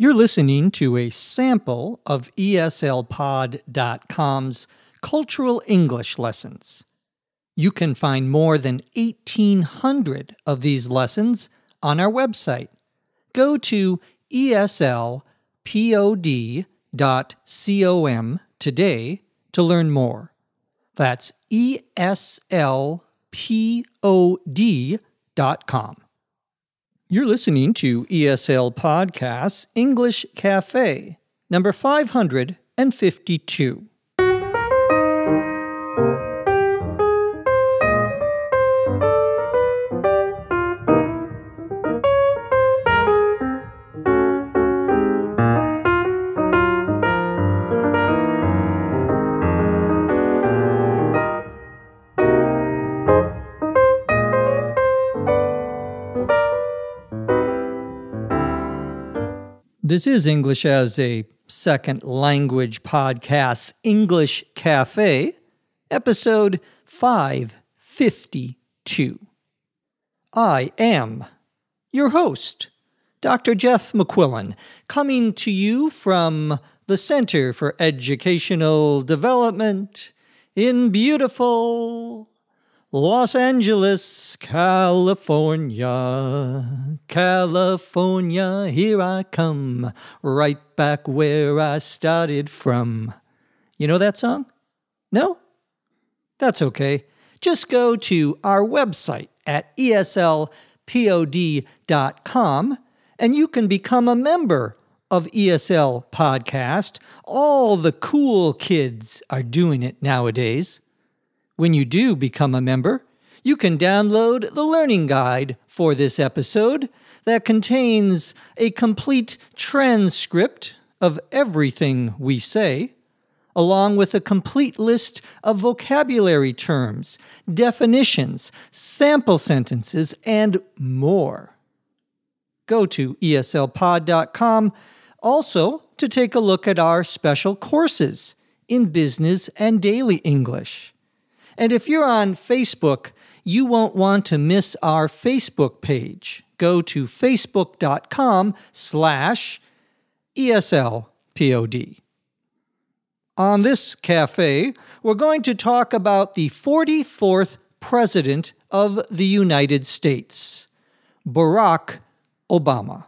You're listening to a sample of ESLPod.com's cultural English lessons. You can find more than 1,800 of these lessons on our website. Go to eslpod.com today to learn more. That's eslpod.com. You're listening to ESL Podcasts English Cafe, number 552. This is English as a Second Language Podcast, English Cafe, episode 552. I am your host, Dr. Jeff McQuillan, coming to you from the Center for Educational Development in beautiful Los Angeles, California. California, here I come, right back where I started from. You know that song? No? That's okay. Just go to our website at eslpod.com and you can become a member of ESL Podcast. All the cool kids are doing it nowadays. When you do become a member, you can download the learning guide for this episode that contains a complete transcript of everything we say, along with a complete list of vocabulary terms, definitions, sample sentences, and more. Go to eslpod.com also to take a look at our special courses in business and daily English. And if you're on Facebook, you won't want to miss our Facebook page. Go to facebook.com slash ESLPOD. On this cafe, we're going to talk about the 44th President of the United States, Barack Obama.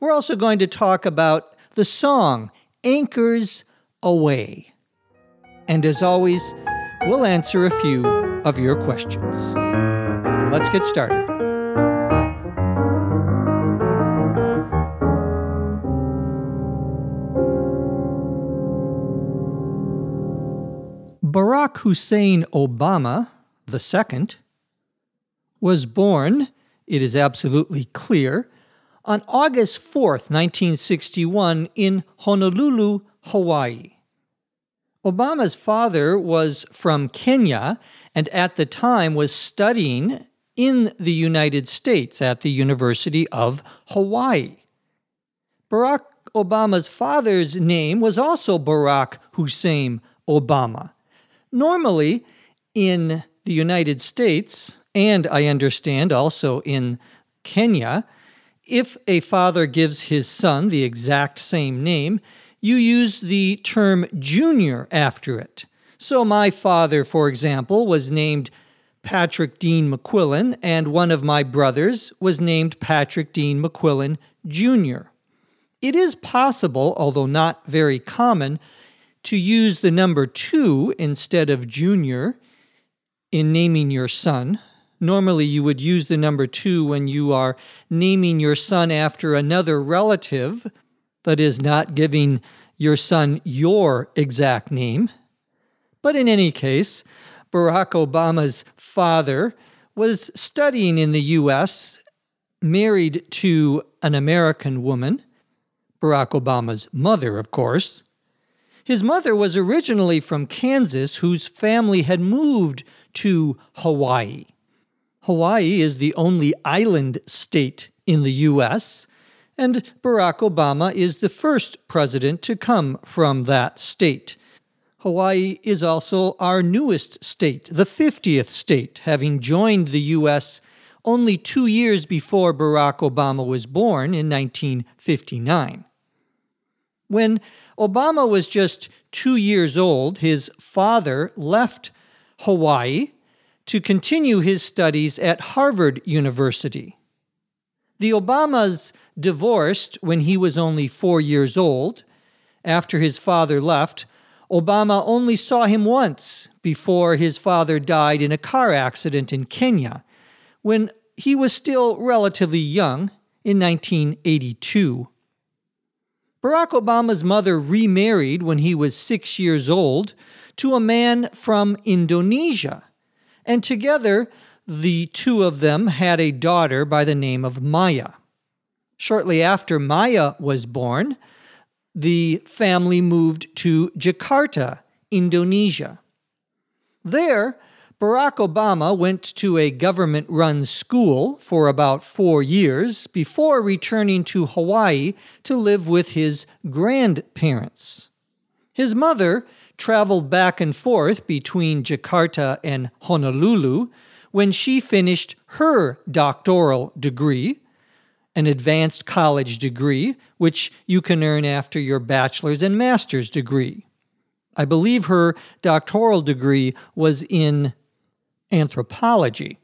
We're also going to talk about the song Anchors Aweigh. And as always, we'll answer a few of your questions. Let's get started. Barack Hussein Obama II was born, it is absolutely clear, on August 4th, 1961, in Honolulu, Hawaii. Obama's father was from Kenya and at the time was studying in the United States at the University of Hawaii. Barack Obama's father's name was also Barack Hussein Obama. Normally, in the United States, and I understand also in Kenya, if a father gives his son the exact same name, you use the term junior after it. So, my father, for example, was named Patrick Dean McQuillan, and one of my brothers was named Patrick Dean McQuillan Jr. It is possible, although not very common, to use the number two instead of junior in naming your son. Normally, you would use the number two when you are naming your son after another relative that is, not giving your son your exact name. But in any case, Barack Obama's father was studying in the U.S., married to an American woman, Barack Obama's mother, of course. His mother was originally from Kansas, whose family had moved to Hawaii. Hawaii is the only island state in the U.S., and Barack Obama is the first president to come from that state. Hawaii is also our newest state, the 50th state, having joined the U.S. only two years before Barack Obama was born in 1959. When Obama was just two years old, his father left Hawaii to continue his studies at Harvard University. The Obamas divorced when he was only four years old. After his father left, Obama only saw him once before his father died in a car accident in Kenya when he was still relatively young in 1982. Barack Obama's mother remarried when he was six years old to a man from Indonesia, and together the two of them had a daughter by the name of Maya. Shortly after Maya was born, the family moved to Jakarta, Indonesia. There, Barack Obama went to a government run school for about four years before returning to Hawaii to live with his grandparents. His mother traveled back and forth between Jakarta and Honolulu when she finished her doctoral degree, an advanced college degree, which you can earn after your bachelor's and master's degree. I believe her doctoral degree was in anthropology.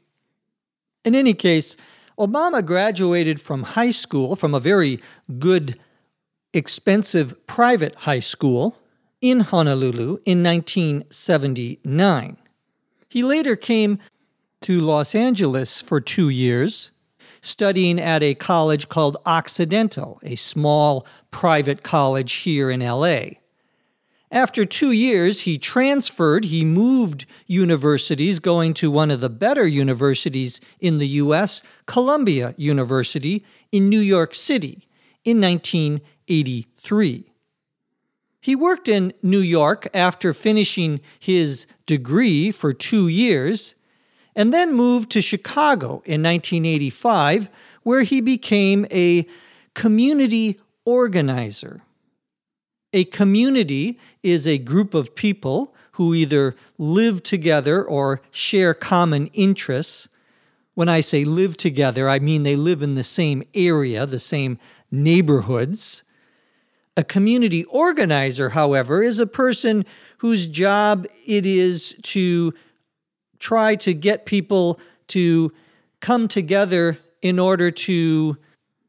In any case, Obama graduated from high school, from a very good, expensive private high school in Honolulu in 1979. He later came to Los Angeles for two years, studying at a college called Occidental, a small private college here in LA. After two years, he transferred, he moved universities, going to one of the better universities in the U.S., Columbia University in New York City, in 1983. He worked in New York after finishing his degree for two years, and then moved to Chicago in 1985, where he became a community organizer. A community is a group of people who either live together or share common interests. When I say live together, I mean they live in the same area, the same neighborhoods. A community organizer, however, is a person whose job it is to try to get people to come together in order to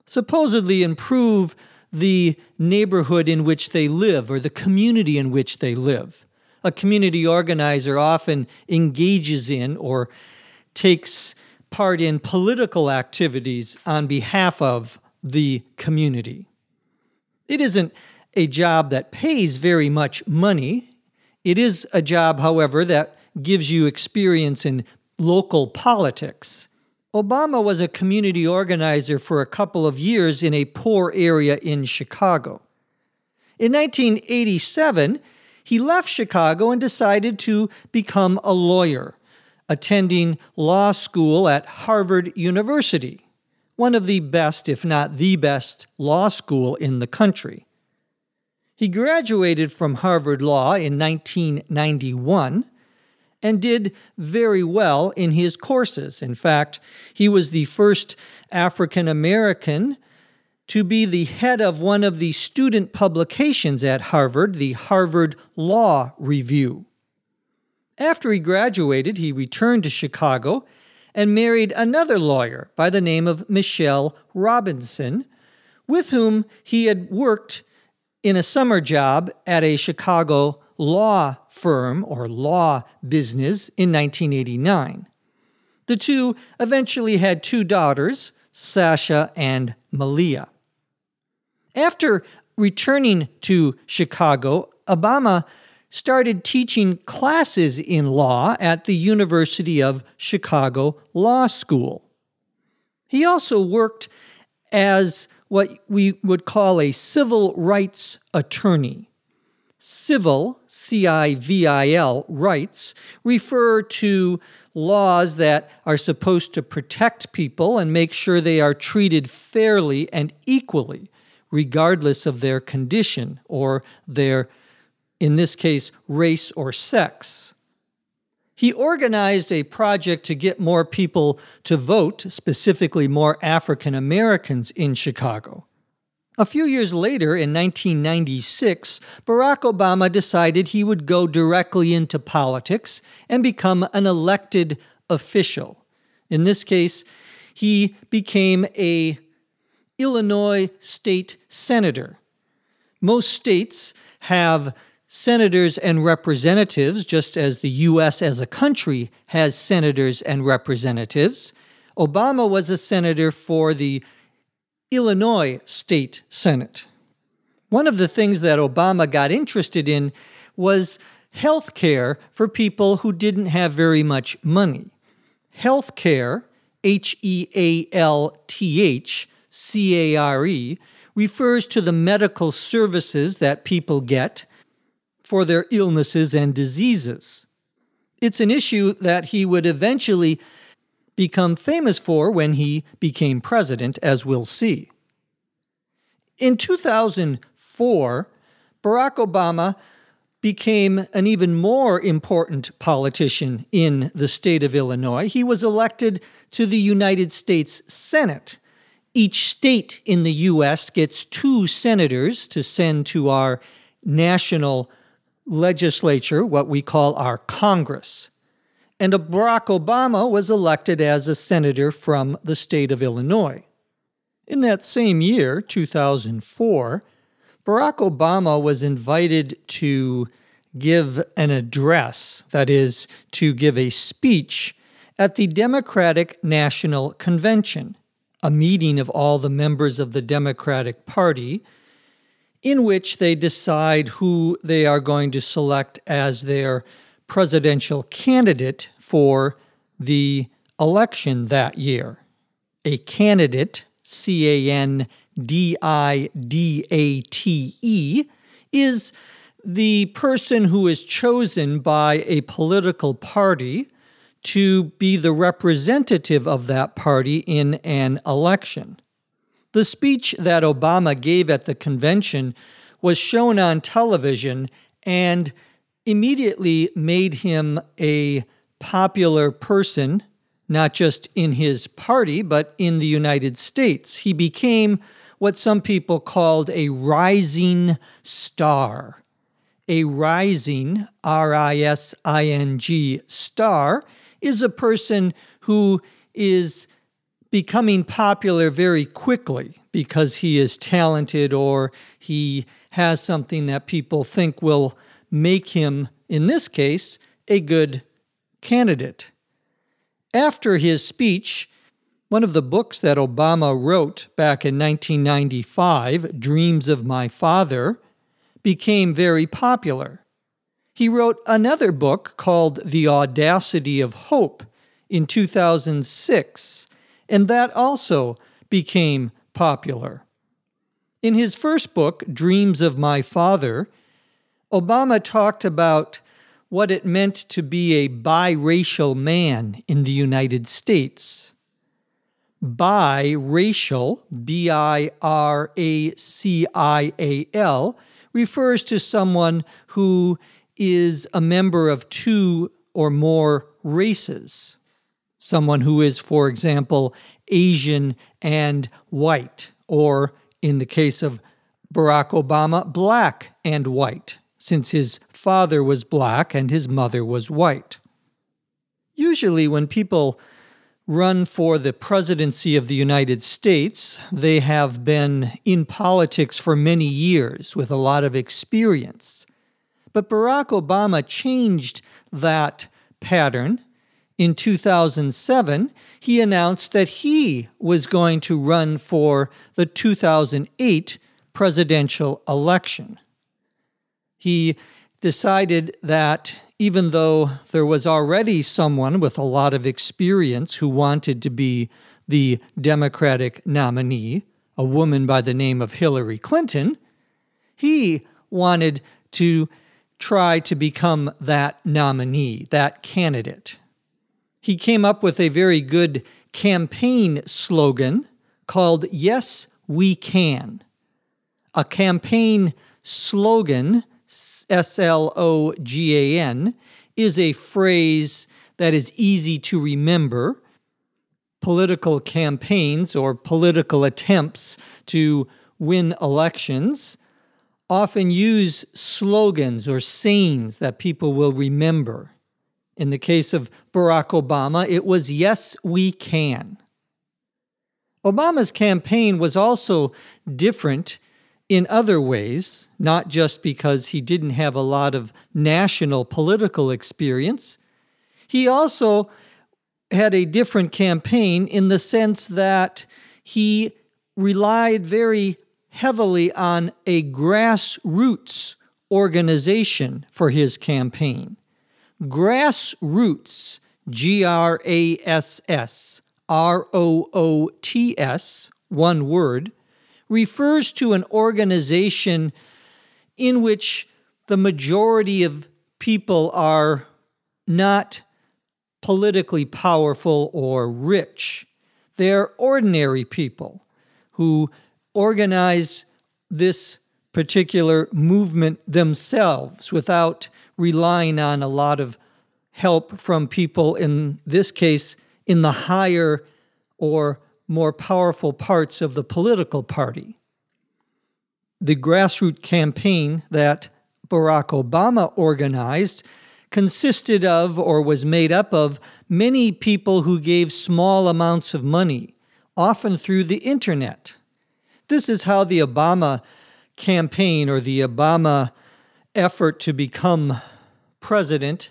supposedly improve the neighborhood in which they live or the community in which they live. A community organizer often engages in or takes part in political activities on behalf of the community. It isn't a job that pays very much money. It is a job, however, that gives you experience in local politics. Obama was a community organizer for a couple of years in a poor area in Chicago. In 1987, he left Chicago and decided to become a lawyer, attending law school at Harvard University, one of the best, if not the best, law school in the country. He graduated from Harvard Law in 1991 and did very well in his courses. In fact, he was the first African American to be the head of one of the student publications at Harvard, the Harvard Law Review. After he graduated, he returned to Chicago and married another lawyer by the name of Michelle Robinson, with whom he had worked in a summer job at a Chicago law firm or law business in 1989. The two eventually had two daughters, Sasha and Malia. After returning to Chicago, Obama started teaching classes in law at the University of Chicago Law School. He also worked as what we would call a civil rights attorney. Civil, C I V I L, rights refer to laws that are supposed to protect people and make sure they are treated fairly and equally, regardless of their condition or their, in this case, race or sex. He organized a project to get more people to vote, specifically more African Americans in Chicago. A few years later, in 1996, Barack Obama decided he would go directly into politics and become an elected official. In this case, he became a Illinois state senator. Most states have senators and representatives, just as the U.S. as a country has senators and representatives. Obama was a senator for the Illinois State Senate. One of the things that Obama got interested in was health care for people who didn't have very much money. Health care, H E A L T H C A R E, refers to the medical services that people get for their illnesses and diseases. It's an issue that he would eventually become famous for when he became president, as we'll see. In 2004, Barack Obama became an even more important politician in the state of Illinois. He was elected to the United States Senate. Each state in the U.S. gets two senators to send to our national legislature, what we call our Congress and Barack Obama was elected as a senator from the state of Illinois. In that same year, 2004, Barack Obama was invited to give an address, that is, to give a speech at the Democratic National Convention, a meeting of all the members of the Democratic Party, in which they decide who they are going to select as their presidential candidate for the election that year. A candidate, C A N D I D A T E, is the person who is chosen by a political party to be the representative of that party in an election. The speech that Obama gave at the convention was shown on television and immediately made him a popular person, not just in his party, but in the United States. He became what some people called a rising star. A rising, R I S I N G, star is a person who is becoming popular very quickly because he is talented or he has something that people think will make him, in this case, a good candidate. After his speech, one of the books that Obama wrote back in 1995, Dreams of My Father, became very popular. He wrote another book called The Audacity of Hope in 2006, and that also became popular. In his first book, Dreams of My Father, Obama talked about what it meant to be a biracial man in the United States. Biracial, B I R A C I A L, refers to someone who is a member of two or more races. Someone who is, for example, Asian and white, or in the case of Barack Obama, black and white, since his father was black and his mother was white. Usually, when people run for the presidency of the United States, they have been in politics for many years with a lot of experience. But Barack Obama changed that pattern. In 2007, he announced that he was going to run for the 2008 presidential election. He decided that even though there was already someone with a lot of experience who wanted to be the Democratic nominee, a woman by the name of Hillary Clinton, he wanted to try to become that nominee, that candidate. He came up with a very good campaign slogan called Yes, We Can. A campaign slogan S L O G A N, is a phrase that is easy to remember. Political campaigns or political attempts to win elections often use slogans or sayings that people will remember. In the case of Barack Obama, it was Yes, we can. Obama's campaign was also different in other ways, not just because he didn't have a lot of national political experience. He also had a different campaign in the sense that he relied very heavily on a grassroots organization for his campaign. Grassroots, G R A S S R O O T S, one word, refers to an organization in which the majority of people are not politically powerful or rich. They're ordinary people who organize this particular movement themselves without relying on a lot of help from people, in this case, in the higher or more powerful parts of the political party. The grassroots campaign that Barack Obama organized consisted of or was made up of many people who gave small amounts of money, often through the internet. This is how the Obama campaign or the Obama effort to become president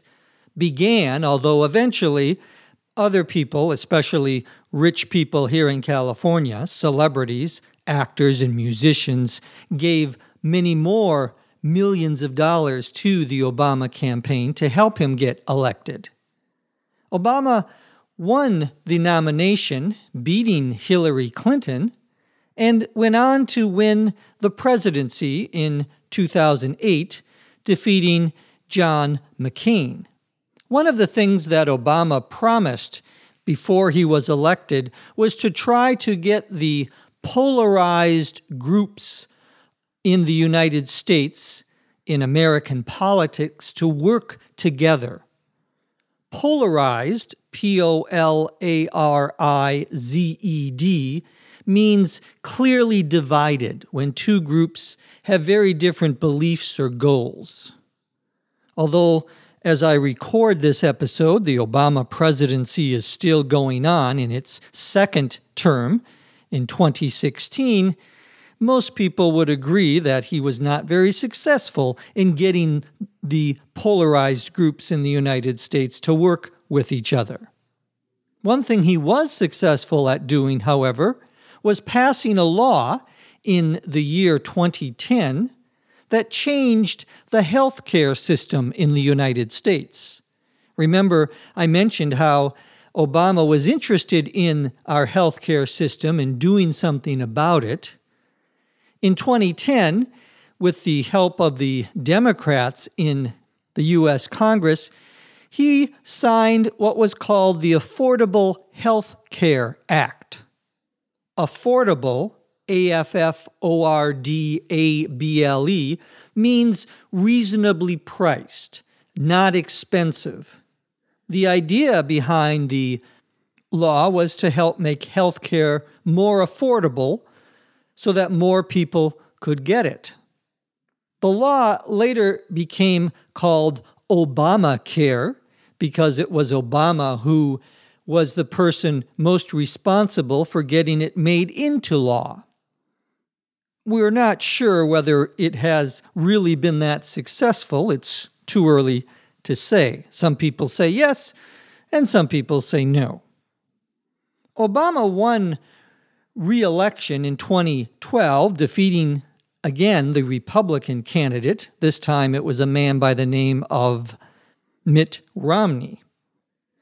began, although eventually other people, especially rich people here in California, celebrities, actors, and musicians, gave many more millions of dollars to the Obama campaign to help him get elected. Obama won the nomination, beating Hillary Clinton, and went on to win the presidency in 2008, defeating John McCain. One of the things that Obama promised before he was elected was to try to get the polarized groups in the United States, in American politics, to work together. Polarized, P O L A R I Z E D, means clearly divided when two groups have very different beliefs or goals. Although, as I record this episode, the Obama presidency is still going on in its second term in 2016, most people would agree that he was not very successful in getting the polarized groups in the United States to work with each other. One thing he was successful at doing, however, was passing a law in the year 2010 that changed the healthcare system in the United States. Remember, I mentioned how Obama was interested in our healthcare system and doing something about it. In 2010, with the help of the Democrats in the U.S. Congress, he signed what was called the Affordable Health Care Act affordable, A F F O R D A B L E, means reasonably priced, not expensive. The idea behind the law was to help make healthcare more affordable so that more people could get it. The law later became called Obamacare because it was Obama who was the person most responsible for getting it made into law. We're not sure whether it has really been that successful. It's too early to say. Some people say yes, and some people say no. Obama won re election in 2012, defeating again the Republican candidate. This time it was a man by the name of Mitt Romney.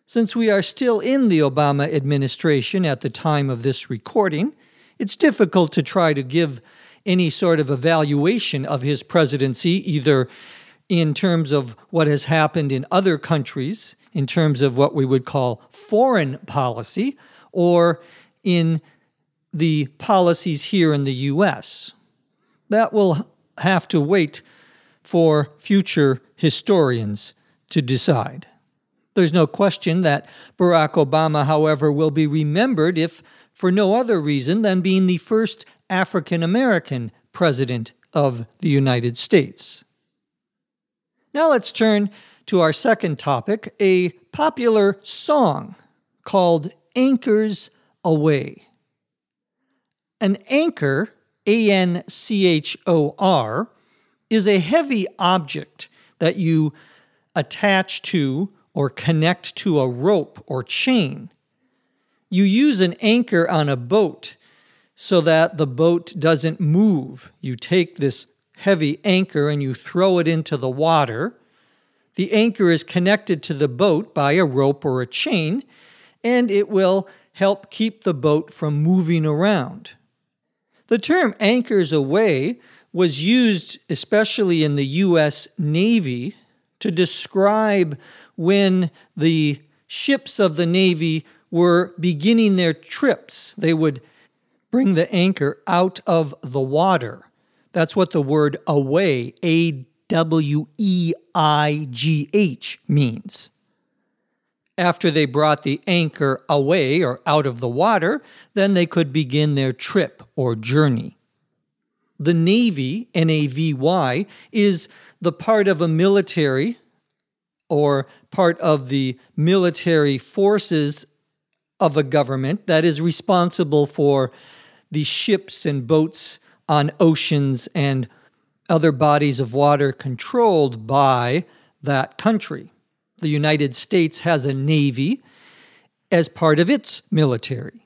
Since we are still in the Obama administration at the time of this recording, it's difficult to try to give any sort of evaluation of his presidency, either in terms of what has happened in other countries, in terms of what we would call foreign policy, or in the policies here in the U.S. That will have to wait for future historians to decide. There's no question that Barack Obama, however, will be remembered if for no other reason than being the first African American president of the United States. Now let's turn to our second topic a popular song called Anchors Aweigh. An anchor, A N C H O R, is a heavy object that you attach to or connect to a rope or chain. You use an anchor on a boat so that the boat doesn't move. You take this heavy anchor and you throw it into the water. The anchor is connected to the boat by a rope or a chain, and it will help keep the boat from moving around. The term anchors aweigh was used especially in the U.S. Navy to describe when the ships of the Navy were beginning their trips. They would bring the anchor out of the water. That's what the word aweigh, A W E I G H, means. After they brought the anchor aweigh or out of the water, then they could begin their trip or journey. The Navy, N A V Y, is the part of a military or part of the military forces of a government that is responsible for the ships and boats on oceans and other bodies of water controlled by that country. The United States has a navy as part of its military.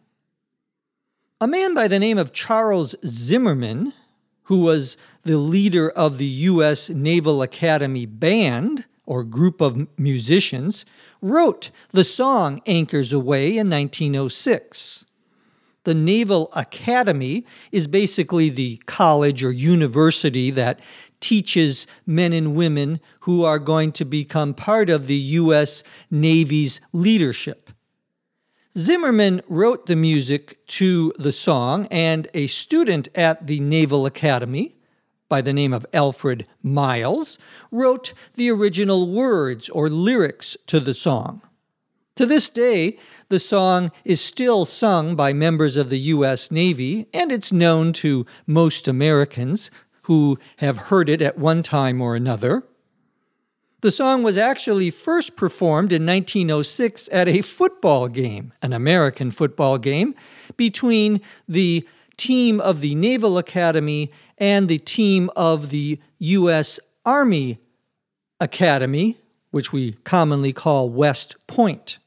A man by the name of Charles Zimmerman who was the leader of the U.S. Naval Academy Band, or group of musicians, wrote the song Anchors Aweigh in 1906. The Naval Academy is basically the college or university that teaches men and women who are going to become part of the U.S. Navy's leadership. Zimmerman wrote the music to the song, and a student at the Naval Academy by the name of Alfred Miles wrote the original words or lyrics to the song. To this day, the song is still sung by members of the U.S. Navy, and it's known to most Americans who have heard it at one time or another. The song was actually first performed in 1906 at a football game, an American football game, between the team of the Naval Academy and the team of the U.S. Army Academy, which we commonly call West Point.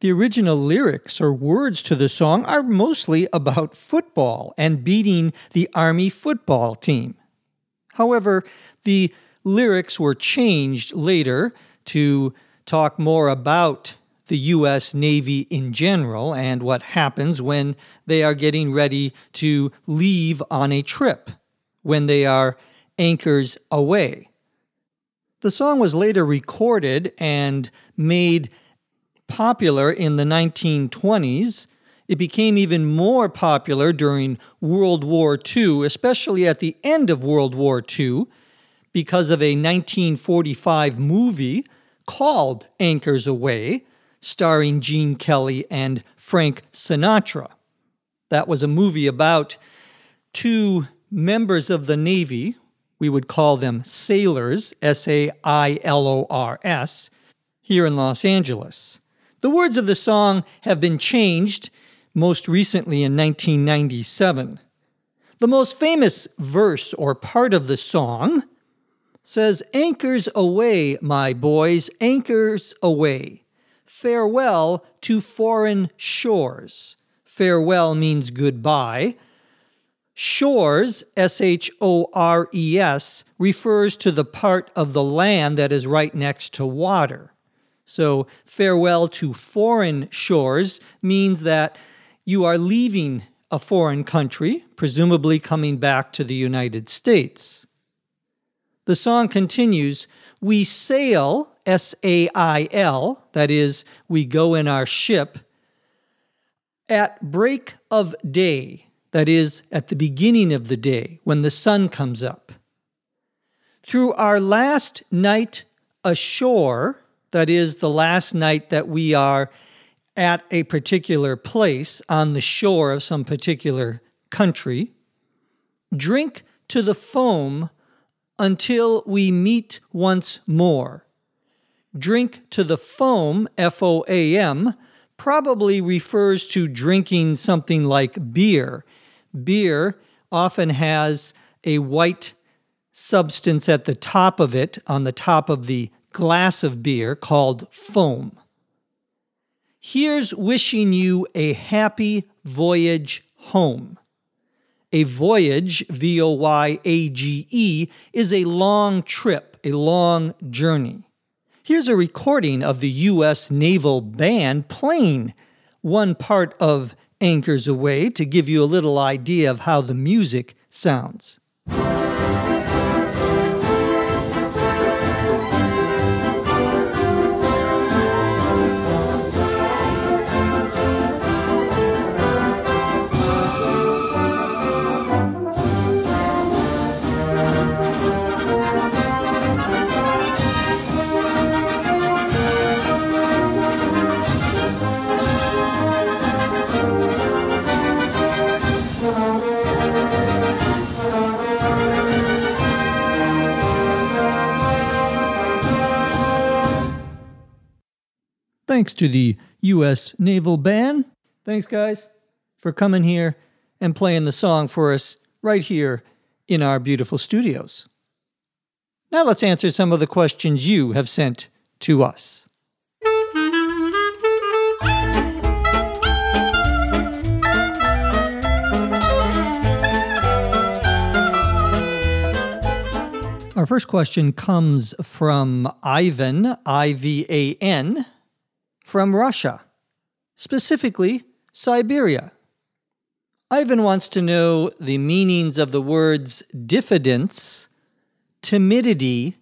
The original lyrics or words to the song are mostly about football and beating the Army football team. However, the lyrics were changed later to talk more about the U.S. Navy in general and what happens when they are getting ready to leave on a trip, when they are anchors aweigh. The song was later recorded and made popular in the 1920s. It became even more popular during World War II, especially at the end of World War II, because of a 1945 movie called Anchors Aweigh, starring Gene Kelly and Frank Sinatra. That was a movie about two members of the Navy. We would call them sailors, S A I L O R S, here in Los Angeles. The words of the song have been changed, most recently in 1997. The most famous verse or part of the song says, Anchors aweigh, my boys, anchors aweigh. Farewell to foreign shores. Farewell means goodbye. Shores, S H O R E S, refers to the part of the land that is right next to water. So, farewell to foreign shores means that you are leaving a foreign country, presumably coming back to the United States. The song continues We sail, S A I L, that is, we go in our ship, at break of day, that is, at the beginning of the day, when the sun comes up. Through our last night ashore, that is, the last night that we are at a particular place on the shore of some particular country. Drink to the foam until we meet once more. Drink to the foam, F O A M, probably refers to drinking something like beer. Beer often has a white substance at the top of it, on the top of the glass of beer, called foam. Here's wishing you a happy voyage home. A voyage, V O Y A G E, is a long trip, a long journey. Here's a recording of the U.S. Naval Band playing one part of Anchors Aweigh to give you a little idea of how the music sounds. Thanks to the U.S. Naval Band. Thanks, guys, for coming here and playing the song for us right here in our beautiful studios. Now let's answer some of the questions you have sent to us. Our first question comes from Ivan, I V A N, from Russia, specifically Siberia. Ivan wants to know the meanings of the words diffidence, timidity,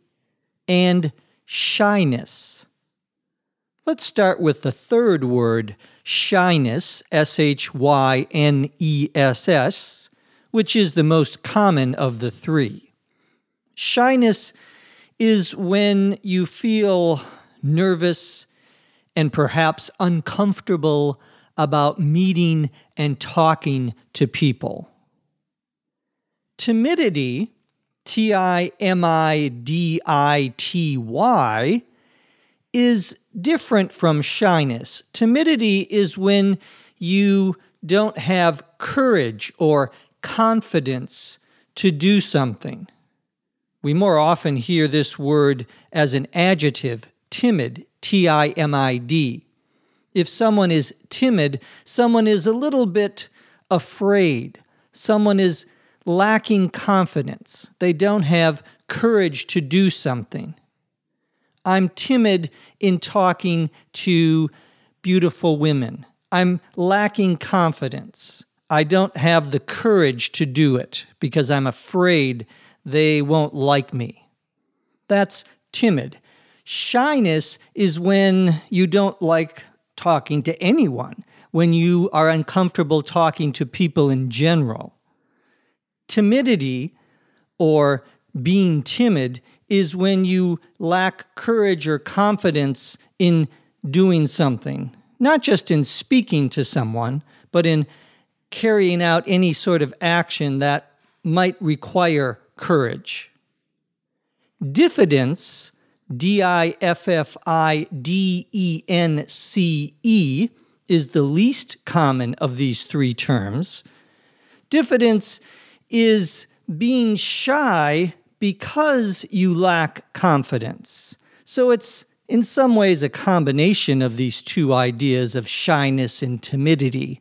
and shyness. Let's start with the third word, shyness, S H Y N E S S, which is the most common of the three. Shyness is when you feel nervous and perhaps uncomfortable about meeting and talking to people. Timidity, T I M I D I T Y, is different from shyness. Timidity is when you don't have courage or confidence to do something. We more often hear this word as an adjective, timid, T I M I D. If someone is timid, someone is a little bit afraid, someone is lacking confidence, they don't have courage to do something. I'm timid in talking to beautiful women. I'm lacking confidence. I don't have the courage to do it because I'm afraid they won't like me. That's timid. Shyness is when you don't like talking to anyone, when you are uncomfortable talking to people in general. Timidity or being timid is when you lack courage or confidence in doing something, not just in speaking to someone, but in carrying out any sort of action that might require courage. Diffidence D I F F I D E N C E is the least common of these three terms. Diffidence is being shy because you lack confidence. So it's in some ways a combination of these two ideas of shyness and timidity.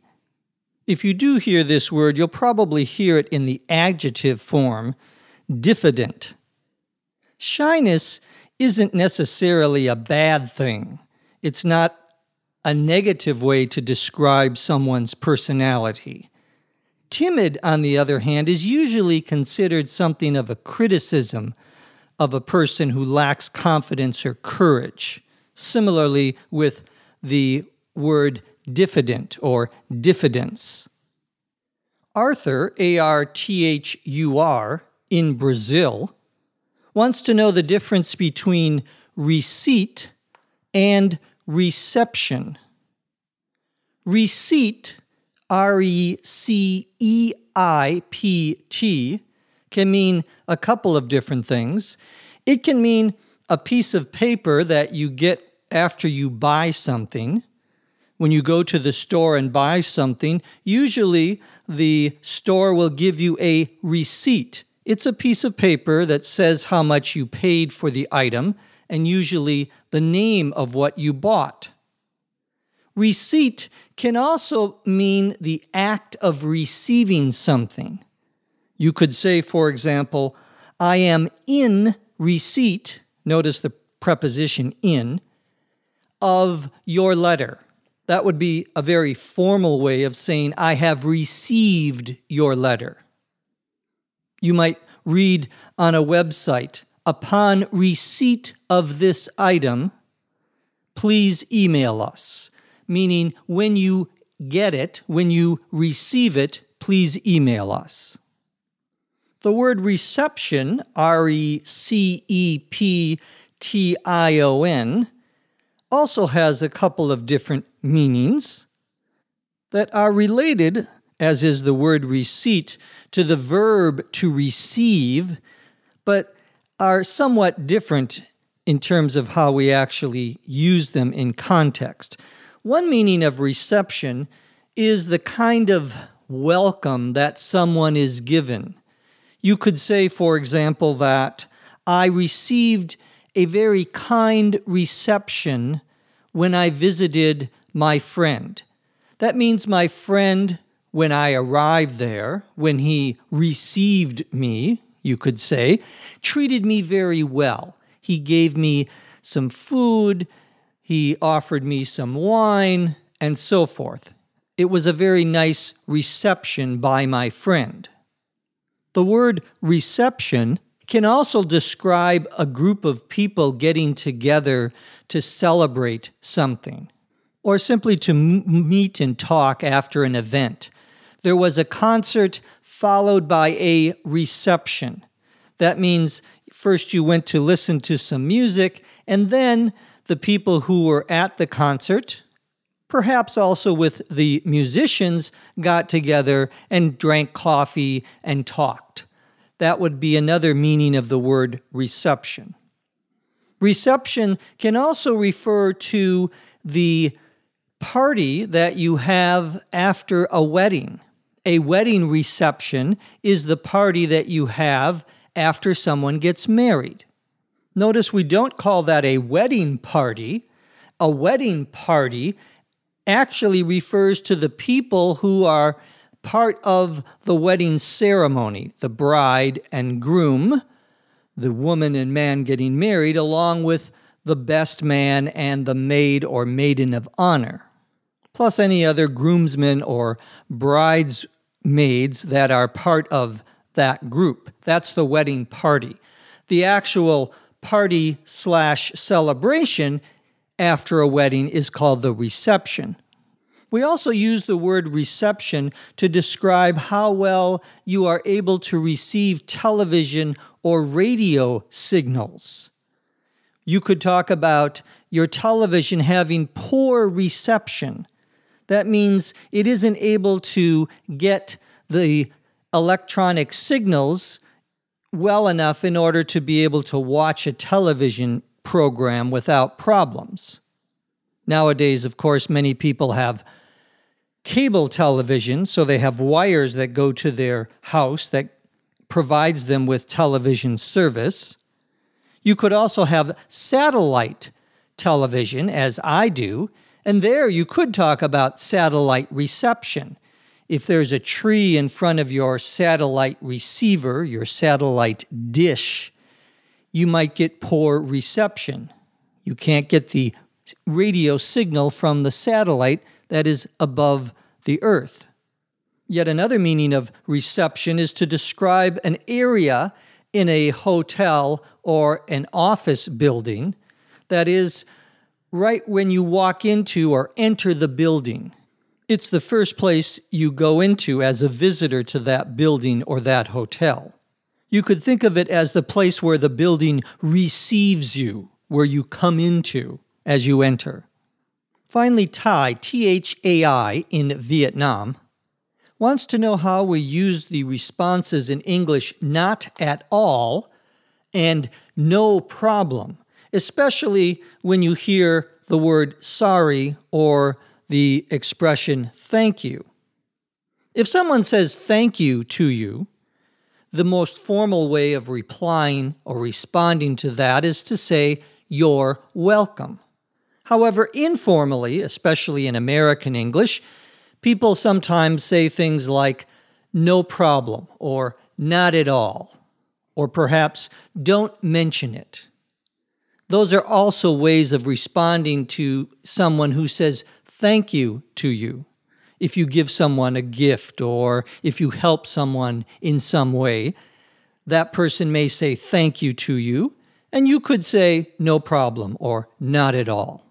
If you do hear this word, you'll probably hear it in the adjective form, diffident. Shyness isn't necessarily a bad thing. It's not a negative way to describe someone's personality. Timid, on the other hand, is usually considered something of a criticism of a person who lacks confidence or courage. Similarly, with the word diffident or diffidence. Arthur, A R T H U R, in Brazil, wants to know the difference between receipt and reception. Receipt, R E C E I P T, can mean a couple of different things. It can mean a piece of paper that you get after you buy something. When you go to the store and buy something, usually the store will give you a receipt. It's a piece of paper that says how much you paid for the item and usually the name of what you bought. Receipt can also mean the act of receiving something. You could say, for example, I am in receipt, notice the preposition in, of your letter. That would be a very formal way of saying, I have received your letter. You might read on a website, upon receipt of this item, please email us. Meaning, when you get it, when you receive it, please email us. The word reception, R E C E P T I O N, also has a couple of different meanings that are related, as is the word receipt, to the verb to receive, but are somewhat different in terms of how we actually use them in context. One meaning of reception is the kind of welcome that someone is given. You could say, for example, that I received a very kind reception when I visited my friend. That means my friend, when I arrived there, when he received me, you could say, treated me very well. He gave me some food, he offered me some wine, and so forth. It was a very nice reception by my friend. The word reception can also describe a group of people getting together to celebrate something, or simply to meet and talk after an event. There was a concert followed by a reception. That means first you went to listen to some music, and then the people who were at the concert, perhaps also with the musicians, got together and drank coffee and talked. That would be another meaning of the word reception. Reception can also refer to the party that you have after a wedding. A wedding reception is the party that you have after someone gets married. Notice we don't call that a wedding party. A wedding party actually refers to the people who are part of the wedding ceremony, the bride and groom, the woman and man getting married, along with the best man and the maid or maiden of honor, plus any other groomsmen or bridesmaids that are part of that group. That's the wedding party. The actual party slash celebration after a wedding is called the reception. We also use the word reception to describe how well you are able to receive television or radio signals. You could talk about your television having poor reception. That means it isn't able to get the electronic signals well enough in order to be able to watch a television program without problems. Nowadays, of course, many people have cable television, so they have wires that go to their house that provides them with television service. You could also have satellite television, as I do, and there you could talk about satellite reception. If there's a tree in front of your satellite receiver, your satellite dish, you might get poor reception. You can't get the radio signal from the satellite that is above the earth. Yet another meaning of reception is to describe an area in a hotel or an office building that is right when you walk into or enter the building. It's the first place you go into as a visitor to that building or that hotel. You could think of it as the place where the building receives you, where you come into as you enter. Finally, Thai, T H A I, in Vietnam, wants to know how we use the responses in English not at all and no problem, especially when you hear the word sorry or the expression thank you. If someone says thank you to you, the most formal way of replying or responding to that is to say, You're welcome. However, informally, especially in American English, people sometimes say things like, No problem, or Not at all, or perhaps Don't mention it. Those are also ways of responding to someone who says thank you to you if you give someone a gift or if you help someone in some way, that person may say thank you to you, and you could say no problem or not at all.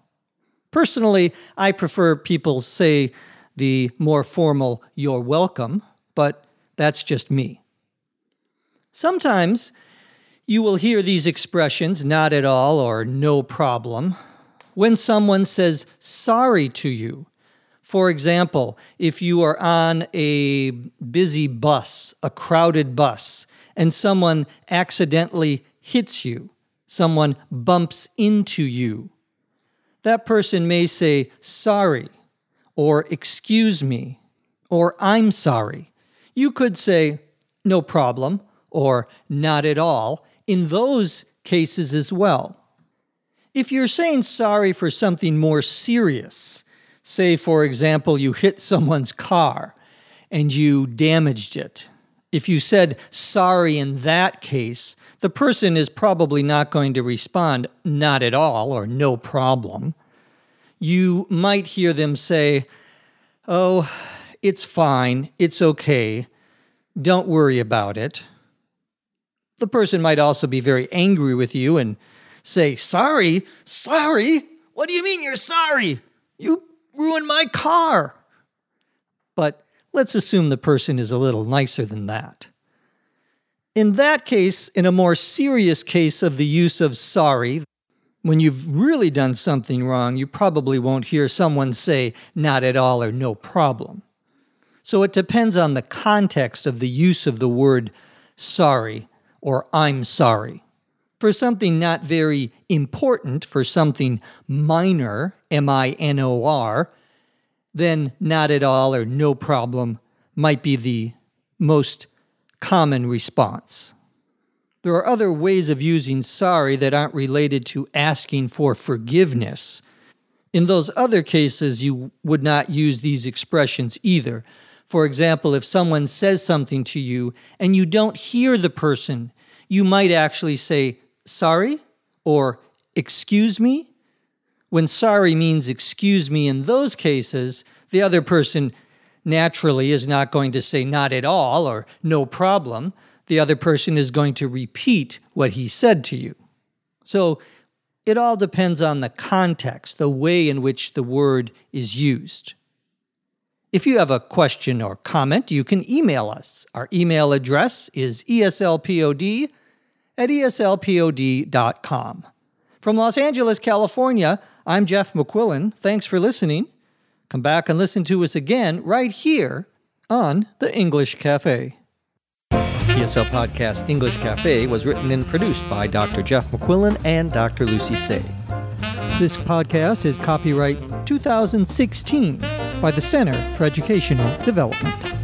Personally, I prefer people say the more formal you're welcome, but that's just me. Sometimes you will hear these expressions, not at all or no problem, when someone says sorry to you for example, if you are on a busy bus, a crowded bus, and someone accidentally hits you, someone bumps into you, that person may say, sorry, or excuse me, or I'm sorry. You could say, no problem, or not at all, in those cases as well. If you're saying sorry for something more serious, Say, for example, you hit someone's car and you damaged it. If you said sorry in that case, the person is probably not going to respond, not at all, or no problem. You might hear them say, Oh, it's fine, it's okay, don't worry about it. The person might also be very angry with you and say, Sorry, sorry? What do you mean you're sorry? You ruined my car. But let's assume the person is a little nicer than that. In that case, in a more serious case of the use of sorry, when you've really done something wrong, you probably won't hear someone say not at all or no problem. So it depends on the context of the use of the word sorry or I'm sorry. For something not very important, for something minor, M I N O R, then not at all or no problem might be the most common response. There are other ways of using sorry that aren't related to asking for forgiveness. In those other cases, you would not use these expressions either. For example, if someone says something to you and you don't hear the person, you might actually say, sorry, or excuse me, when sorry means excuse me in those cases, the other person naturally is not going to say not at all or no problem. The other person is going to repeat what he said to you. So it all depends on the context, the way in which the word is used. If you have a question or comment, you can email us. Our email address is eslpod at eslpod.com. From Los Angeles, California, I'm Jeff McQuillan. Thanks for listening. Come back and listen to us again right here on The English Cafe. ESL Podcast English Cafe was written and produced by Dr. Jeff McQuillan and Dr. Lucy Tse. This podcast is copyright 2016 by the Center for Educational Development.